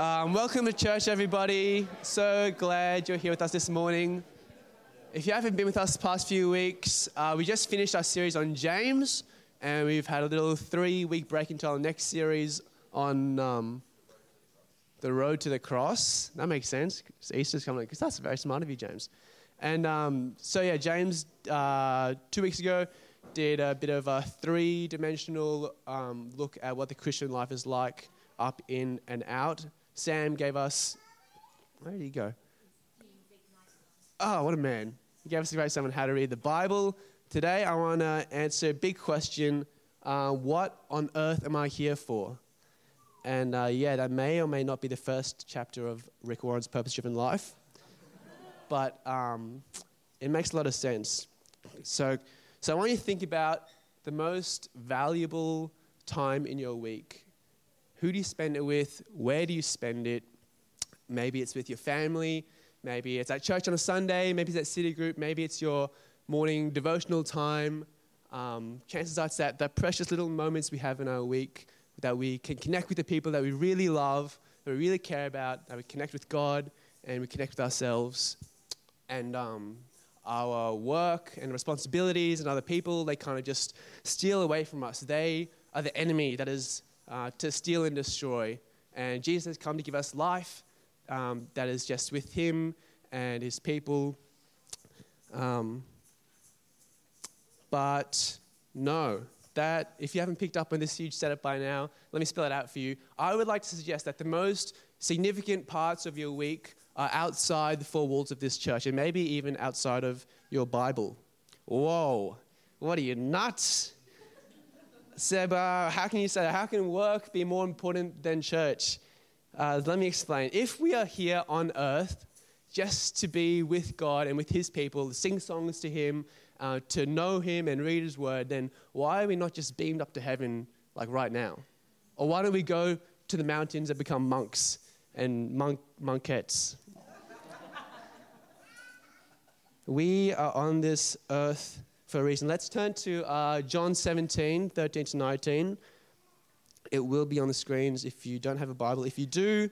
Um, welcome to church, everybody. So glad you're here with us this morning. If you haven't been with us the past few weeks, uh, we just finished our series on James, and we've had a little three week break into our next series on um, the road to the cross. That makes sense. Easter's coming because that's very smart of you, James. And um, so, yeah, James, uh, two weeks ago, did a bit of a three dimensional um, look at what the Christian life is like up, in, and out. Sam gave us. Where did he go? Oh, what a man. He gave us a great sermon how to read the Bible. Today, I want to answer a big question uh, What on earth am I here for? And uh, yeah, that may or may not be the first chapter of Rick Warren's Purpose Driven Life, but um, it makes a lot of sense. So, so I want you to think about the most valuable time in your week. Who do you spend it with? Where do you spend it? Maybe it's with your family. Maybe it's at church on a Sunday. Maybe it's at city group. Maybe it's your morning devotional time. Um, chances are it's that the precious little moments we have in our week that we can connect with the people that we really love, that we really care about, that we connect with God and we connect with ourselves. And um, our work and responsibilities and other people, they kind of just steal away from us. They are the enemy that is uh, to steal and destroy. And Jesus has come to give us life um, that is just with Him and His people. Um, but no, that if you haven't picked up on this huge setup by now, let me spell it out for you. I would like to suggest that the most significant parts of your week are outside the four walls of this church and maybe even outside of your Bible. Whoa, what are you nuts? Seb, uh, how can you say that? How can work be more important than church? Uh, let me explain. If we are here on earth just to be with God and with His people, sing songs to Him, uh, to know Him and read His Word, then why are we not just beamed up to heaven like right now? Or why don't we go to the mountains and become monks and monk, monkettes? we are on this earth for a reason. Let's turn to uh, John 17, 13 to 19. It will be on the screens if you don't have a Bible. If you do,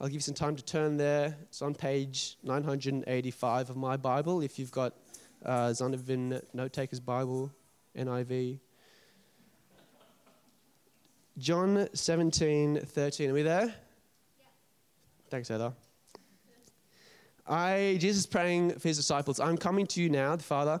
I'll give you some time to turn there. It's on page 985 of my Bible. If you've got uh, Zondervan Note Taker's Bible, NIV. John 17, 13. Are we there? Yeah. Thanks, Heather. I, Jesus praying for his disciples, I'm coming to you now, the Father,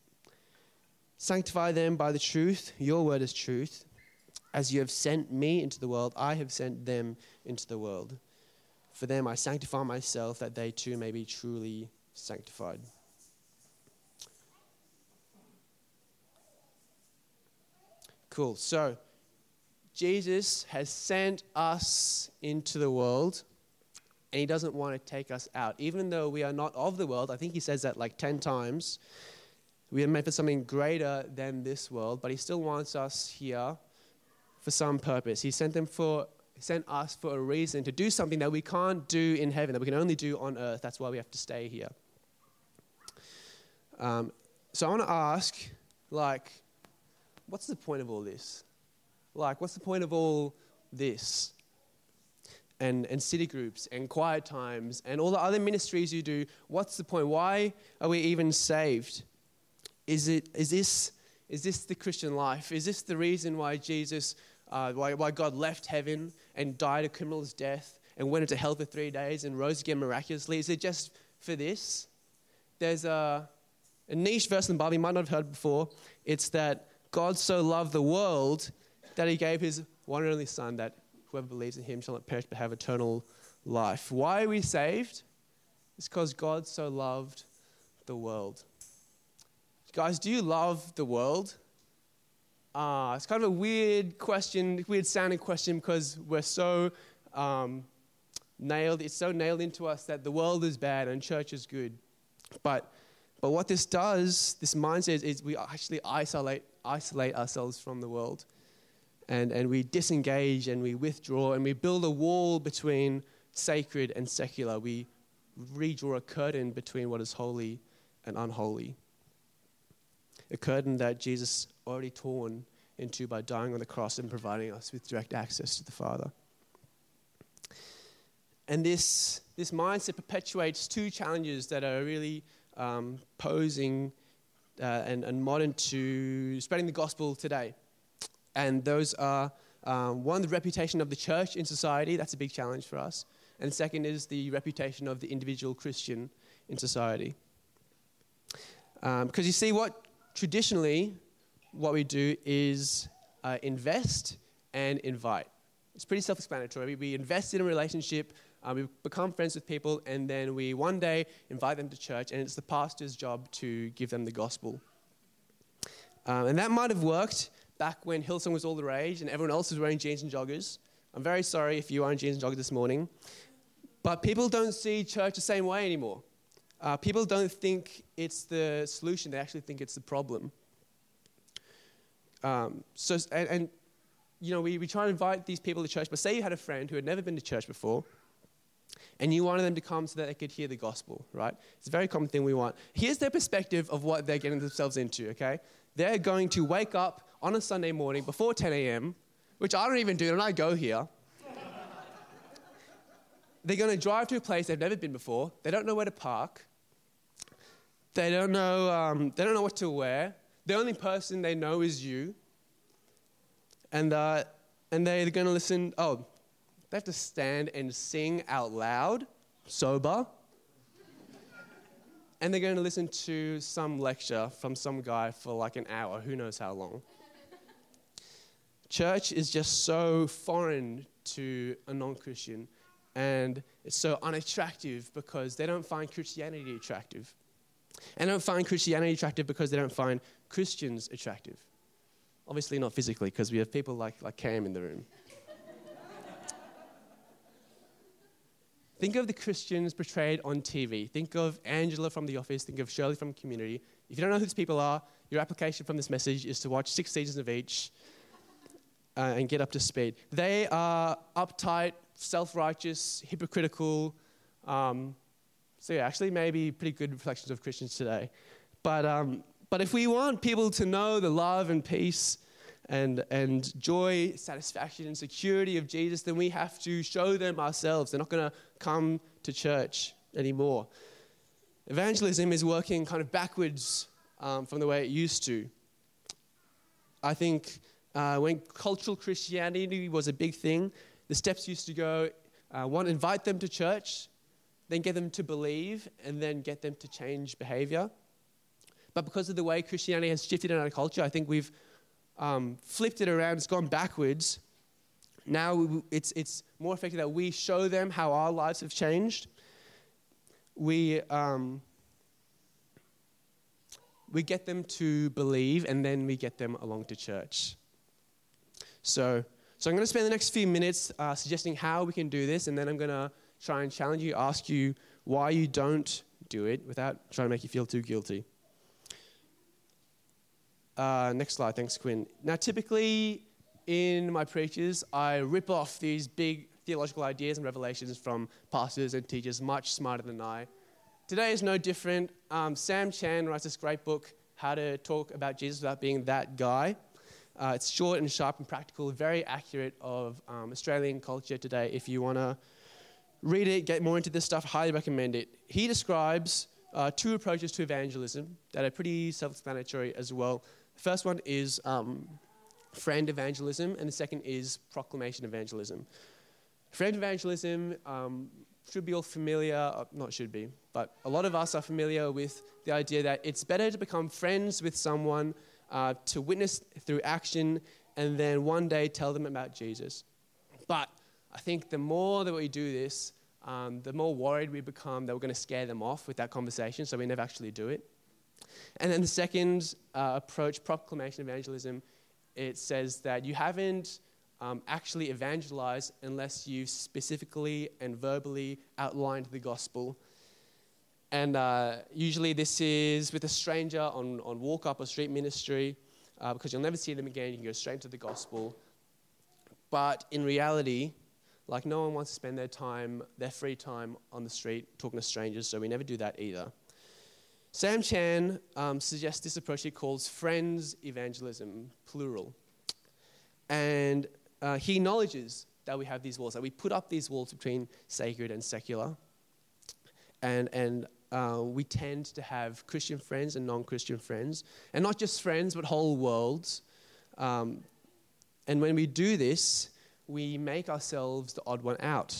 Sanctify them by the truth. Your word is truth. As you have sent me into the world, I have sent them into the world. For them I sanctify myself, that they too may be truly sanctified. Cool. So, Jesus has sent us into the world, and he doesn't want to take us out. Even though we are not of the world, I think he says that like 10 times. We are meant for something greater than this world, but he still wants us here for some purpose. He sent them for sent us for a reason to do something that we can't do in heaven, that we can only do on earth. That's why we have to stay here. Um, so I want to ask, like, what's the point of all this? Like, what's the point of all this? And, and city groups and quiet times and all the other ministries you do, what's the point? Why are we even saved? Is, it, is, this, is this the Christian life? Is this the reason why Jesus, uh, why, why God left heaven and died a criminal's death and went into hell for three days and rose again miraculously? Is it just for this? There's a, a niche verse in the Bible you might not have heard before. It's that God so loved the world that he gave his one and only Son, that whoever believes in him shall not perish but have eternal life. Why are we saved? It's because God so loved the world. Guys, do you love the world? Uh, it's kind of a weird question, weird sounding question because we're so um, nailed, it's so nailed into us that the world is bad and church is good. But, but what this does, this mindset, is, is we actually isolate, isolate ourselves from the world. And, and we disengage and we withdraw and we build a wall between sacred and secular. We redraw a curtain between what is holy and unholy. A curtain that Jesus already torn into by dying on the cross and providing us with direct access to the Father. And this, this mindset perpetuates two challenges that are really um, posing uh, and, and modern to spreading the gospel today. And those are um, one, the reputation of the church in society, that's a big challenge for us. And second is the reputation of the individual Christian in society. Because um, you see, what traditionally, what we do is uh, invest and invite. It's pretty self explanatory. We invest in a relationship, uh, we become friends with people, and then we one day invite them to church, and it's the pastor's job to give them the gospel. Um, and that might have worked back when Hillsong was all the rage and everyone else was wearing jeans and joggers. I'm very sorry if you are in jeans and joggers this morning. But people don't see church the same way anymore. Uh, people don't think it's the solution, they actually think it's the problem. Um, so, and, and, you know, we, we try to invite these people to church, but say you had a friend who had never been to church before, and you wanted them to come so that they could hear the gospel, right? It's a very common thing we want. Here's their perspective of what they're getting themselves into, okay? They're going to wake up on a Sunday morning before 10 a.m., which I don't even do, and I go here. they're going to drive to a place they've never been before. They don't know where to park. They don't know, um, they don't know what to wear. The only person they know is you. And, uh, and they're going to listen. Oh, they have to stand and sing out loud, sober. and they're going to listen to some lecture from some guy for like an hour, who knows how long. Church is just so foreign to a non Christian, and it's so unattractive because they don't find Christianity attractive. And they don't find Christianity attractive because they don't find Christians attractive. Obviously, not physically, because we have people like, like Cam in the room. Think of the Christians portrayed on TV. Think of Angela from The Office. Think of Shirley from Community. If you don't know who these people are, your application from this message is to watch six seasons of each uh, and get up to speed. They are uptight, self righteous, hypocritical, um, so, yeah, actually, maybe pretty good reflections of Christians today. But, um, but if we want people to know the love and peace and, and joy, satisfaction, and security of Jesus, then we have to show them ourselves. They're not going to come to church anymore. Evangelism is working kind of backwards um, from the way it used to. I think uh, when cultural Christianity was a big thing, the steps used to go uh, one, invite them to church, then get them to believe, and then get them to change behavior. But because of the way Christianity has shifted in our culture, I think we've um, flipped it around, it's gone backwards. Now it's, it's more effective that we show them how our lives have changed. We, um, we get them to believe, and then we get them along to church. So, so I'm going to spend the next few minutes uh, suggesting how we can do this, and then I'm going to try and challenge you, ask you why you don't do it without trying to make you feel too guilty. Uh, next slide, thanks, Quinn. Now, typically in my preachers, I rip off these big theological ideas and revelations from pastors and teachers much smarter than I. Today is no different. Um, Sam Chan writes this great book, How to Talk About Jesus Without Being That Guy. Uh, it's short and sharp and practical, very accurate of um, Australian culture today if you want to read it, get more into this stuff, highly recommend it. He describes uh, two approaches to evangelism that are pretty self explanatory as well. The first one is um, friend evangelism, and the second is proclamation evangelism. Friend evangelism um, should be all familiar, uh, not should be, but a lot of us are familiar with the idea that it's better to become friends with someone, uh, to witness through action, and then one day tell them about Jesus. But I think the more that we do this, um, the more worried we become that we're going to scare them off with that conversation, so we never actually do it. And then the second uh, approach, proclamation evangelism, it says that you haven't um, actually evangelized unless you specifically and verbally outlined the gospel. And uh, usually, this is with a stranger on, on walk up or street ministry uh, because you'll never see them again. You can go straight into the gospel. But in reality, like no one wants to spend their time, their free time on the street talking to strangers, so we never do that either. Sam Chan um, suggests this approach he calls friends evangelism, plural. And uh, he acknowledges that we have these walls, that we put up these walls between sacred and secular. And, and uh, we tend to have Christian friends and non Christian friends, and not just friends, but whole worlds. Um, and when we do this, we make ourselves the odd one out.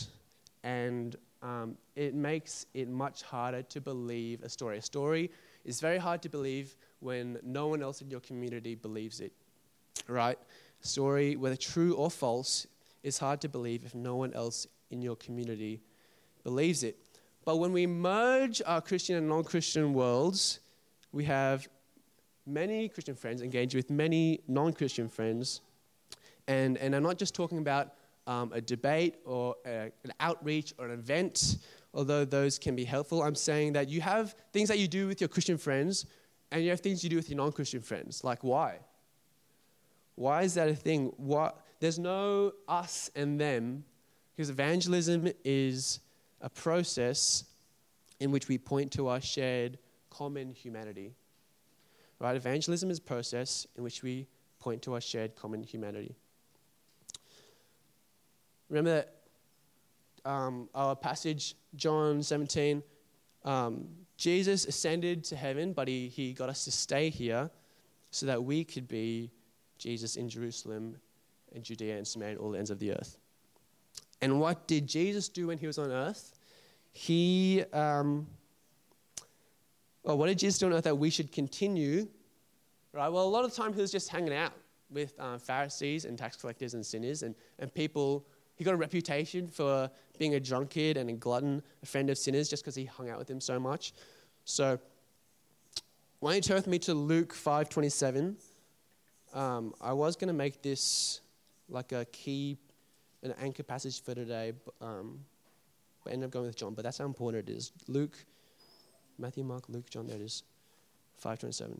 And um, it makes it much harder to believe a story. A story is very hard to believe when no one else in your community believes it, right? A story, whether true or false, is hard to believe if no one else in your community believes it. But when we merge our Christian and non Christian worlds, we have many Christian friends engage with many non Christian friends. And, and I'm not just talking about um, a debate or a, an outreach or an event, although those can be helpful. I'm saying that you have things that you do with your Christian friends and you have things you do with your non Christian friends. Like, why? Why is that a thing? What, there's no us and them because evangelism is a process in which we point to our shared common humanity. Right? Evangelism is a process in which we point to our shared common humanity. Remember um, our passage, John 17, um, Jesus ascended to heaven, but he, he got us to stay here so that we could be Jesus in Jerusalem and Judea and Samaria and all the ends of the earth. And what did Jesus do when he was on earth? He, um, well, what did Jesus do on earth that we should continue? Right? Well, a lot of the time he was just hanging out with um, Pharisees and tax collectors and sinners and, and people he got a reputation for being a drunkard and a glutton, a friend of sinners, just because he hung out with them so much. So, why don't you turn with me to Luke 5.27? Um, I was going to make this like a key, an anchor passage for today, but, um, but ended up going with John. But that's how important it is. Luke, Matthew, Mark, Luke, John, there it is. 5.27.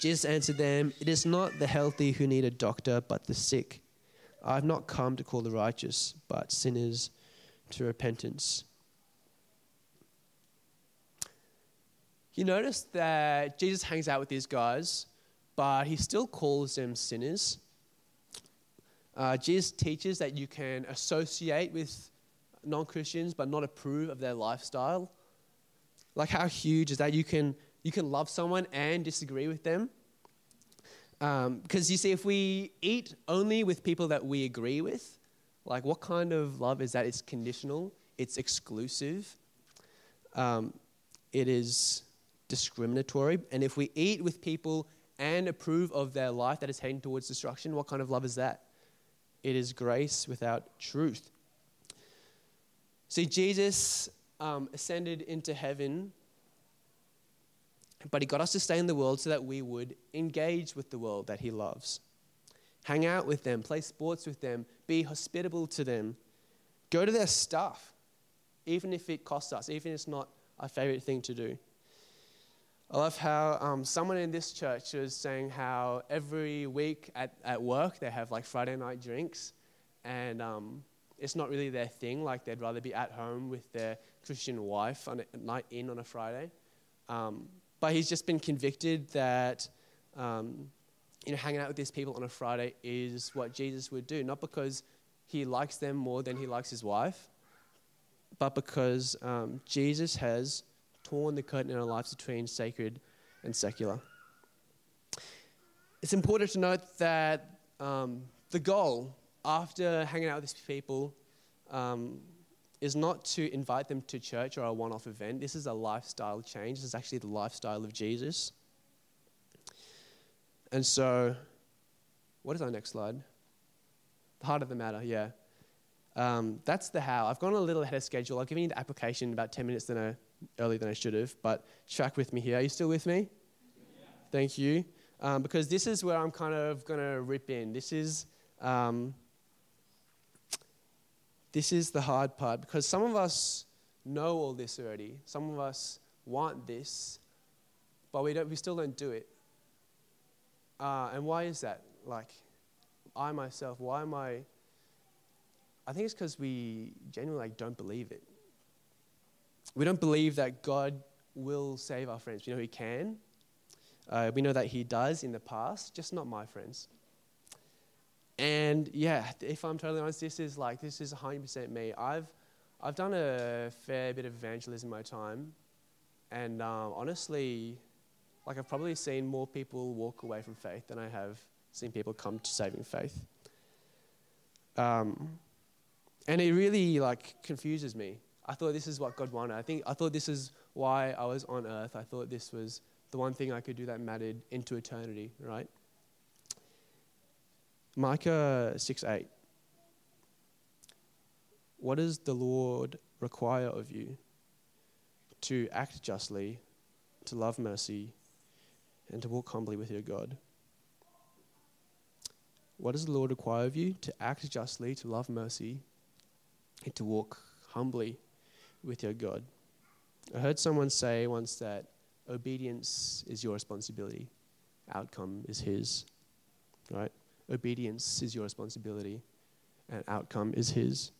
Jesus answered them, It is not the healthy who need a doctor, but the sick. I have not come to call the righteous, but sinners to repentance. You notice that Jesus hangs out with these guys, but he still calls them sinners. Uh, Jesus teaches that you can associate with non Christians but not approve of their lifestyle. Like, how huge is that? You can you can love someone and disagree with them. Because um, you see, if we eat only with people that we agree with, like what kind of love is that? It's conditional, it's exclusive, um, it is discriminatory. And if we eat with people and approve of their life that is heading towards destruction, what kind of love is that? It is grace without truth. See, Jesus um, ascended into heaven but he got us to stay in the world so that we would engage with the world that he loves. Hang out with them, play sports with them, be hospitable to them, go to their stuff, even if it costs us, even if it's not our favorite thing to do. I love how um, someone in this church was saying how every week at, at work they have like Friday night drinks, and um, it's not really their thing. Like they'd rather be at home with their Christian wife on a night in on a Friday. Um, but he's just been convicted that um, you know, hanging out with these people on a Friday is what Jesus would do, not because he likes them more than he likes his wife, but because um, Jesus has torn the curtain in our lives between sacred and secular. It's important to note that um, the goal after hanging out with these people um, is not to invite them to church or a one off event. This is a lifestyle change. This is actually the lifestyle of Jesus. And so, what is our next slide? The heart of the matter, yeah. Um, that's the how. I've gone a little ahead of schedule. I've given you the application about 10 minutes than I, earlier than I should have, but track with me here. Are you still with me? Thank you. Um, because this is where I'm kind of going to rip in. This is, um, this is the hard part because some of us know all this already. Some of us want this, but we, don't, we still don't do it. Uh, and why is that? Like, I myself, why am I? I think it's because we genuinely like, don't believe it. We don't believe that God will save our friends. We know He can. Uh, we know that He does in the past, just not my friends. And yeah, if I'm totally honest, this is like this is 100% me. I've I've done a fair bit of evangelism in my time, and um, honestly, like I've probably seen more people walk away from faith than I have seen people come to saving faith. Um, and it really like confuses me. I thought this is what God wanted. I think I thought this is why I was on earth. I thought this was the one thing I could do that mattered into eternity, right? Micah 6 8. What does the Lord require of you? To act justly, to love mercy, and to walk humbly with your God. What does the Lord require of you? To act justly, to love mercy, and to walk humbly with your God. I heard someone say once that obedience is your responsibility, outcome is His. Right? Obedience is your responsibility, and outcome is His.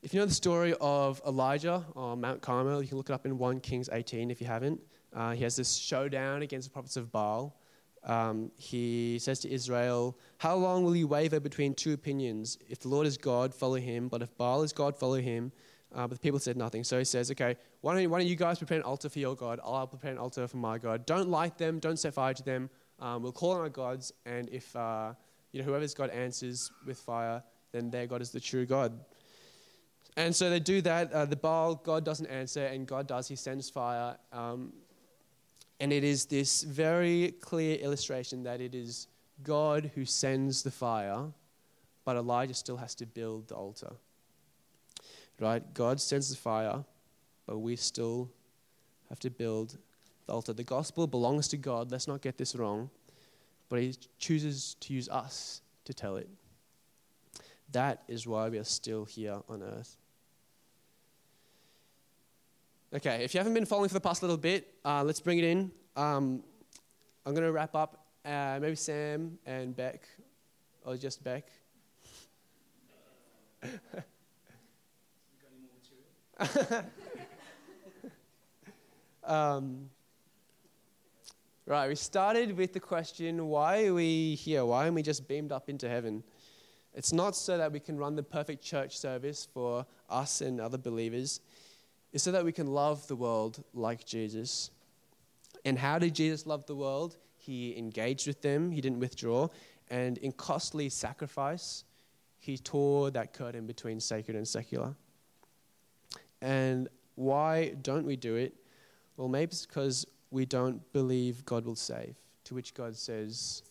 If you know the story of Elijah on Mount Carmel, you can look it up in 1 Kings 18 if you haven't. Uh, he has this showdown against the prophets of Baal. Um, he says to Israel, How long will you waver between two opinions? If the Lord is God, follow him, but if Baal is God, follow him. Uh, but the people said nothing. So he says, Okay, why don't, you, why don't you guys prepare an altar for your God? I'll prepare an altar for my God. Don't light them, don't set fire to them. Um, we'll call on our gods, and if uh, you know whoever's God answers with fire, then their God is the true God. And so they do that. Uh, the Baal, God doesn't answer, and God does. He sends fire. Um, and it is this very clear illustration that it is God who sends the fire, but Elijah still has to build the altar. Right? God sends the fire, but we still have to build the altar. The gospel belongs to God. Let's not get this wrong. But He chooses to use us to tell it. That is why we are still here on earth. Okay, if you haven't been following for the past little bit, uh, let's bring it in. Um, I'm going to wrap up. Uh, maybe Sam and Beck, or just Beck. um, right, we started with the question why are we here? Why aren't we just beamed up into heaven? It's not so that we can run the perfect church service for us and other believers it's so that we can love the world like Jesus. And how did Jesus love the world? He engaged with them, he didn't withdraw. And in costly sacrifice, he tore that curtain between sacred and secular. And why don't we do it? Well, maybe it's because we don't believe God will save, to which God says,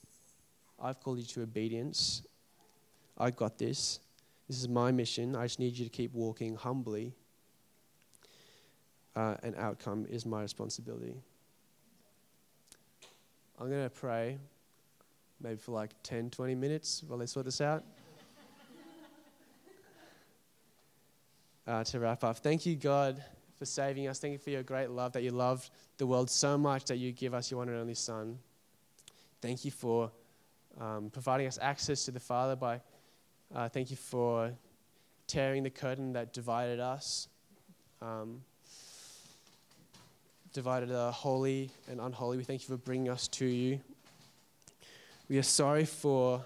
I've called you to obedience. I got this. This is my mission. I just need you to keep walking humbly uh, and outcome is my responsibility. I'm going to pray maybe for like 10, 20 minutes while they sort this out. uh, to wrap up, thank you, God, for saving us. Thank you for your great love that you loved the world so much that you give us your one and only Son. Thank you for um, providing us access to the Father by. Uh, thank you for tearing the curtain that divided us. Um, divided the holy and unholy. We thank you for bringing us to you. We are sorry for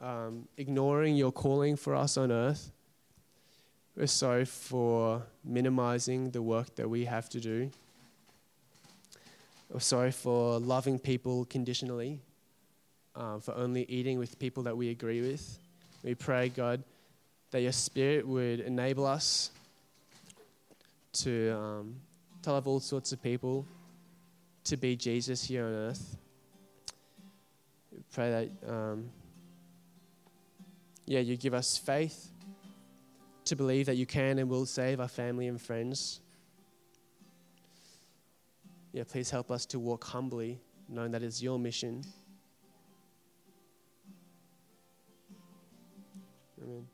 um, ignoring your calling for us on earth. We're sorry for minimizing the work that we have to do. We're sorry for loving people conditionally, um, for only eating with people that we agree with. We pray, God, that your Spirit would enable us to, um, to love all sorts of people, to be Jesus here on earth. We pray that, um, yeah, you give us faith to believe that you can and will save our family and friends. Yeah, please help us to walk humbly, knowing that it's your mission. Amen.